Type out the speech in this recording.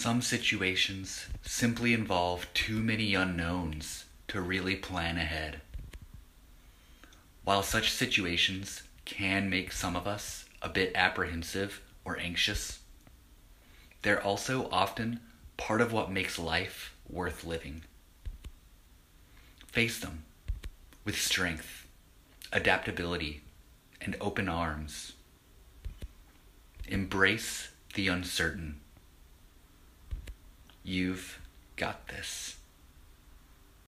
Some situations simply involve too many unknowns to really plan ahead. While such situations can make some of us a bit apprehensive or anxious, they're also often part of what makes life worth living. Face them with strength, adaptability, and open arms. Embrace the uncertain. You've got this.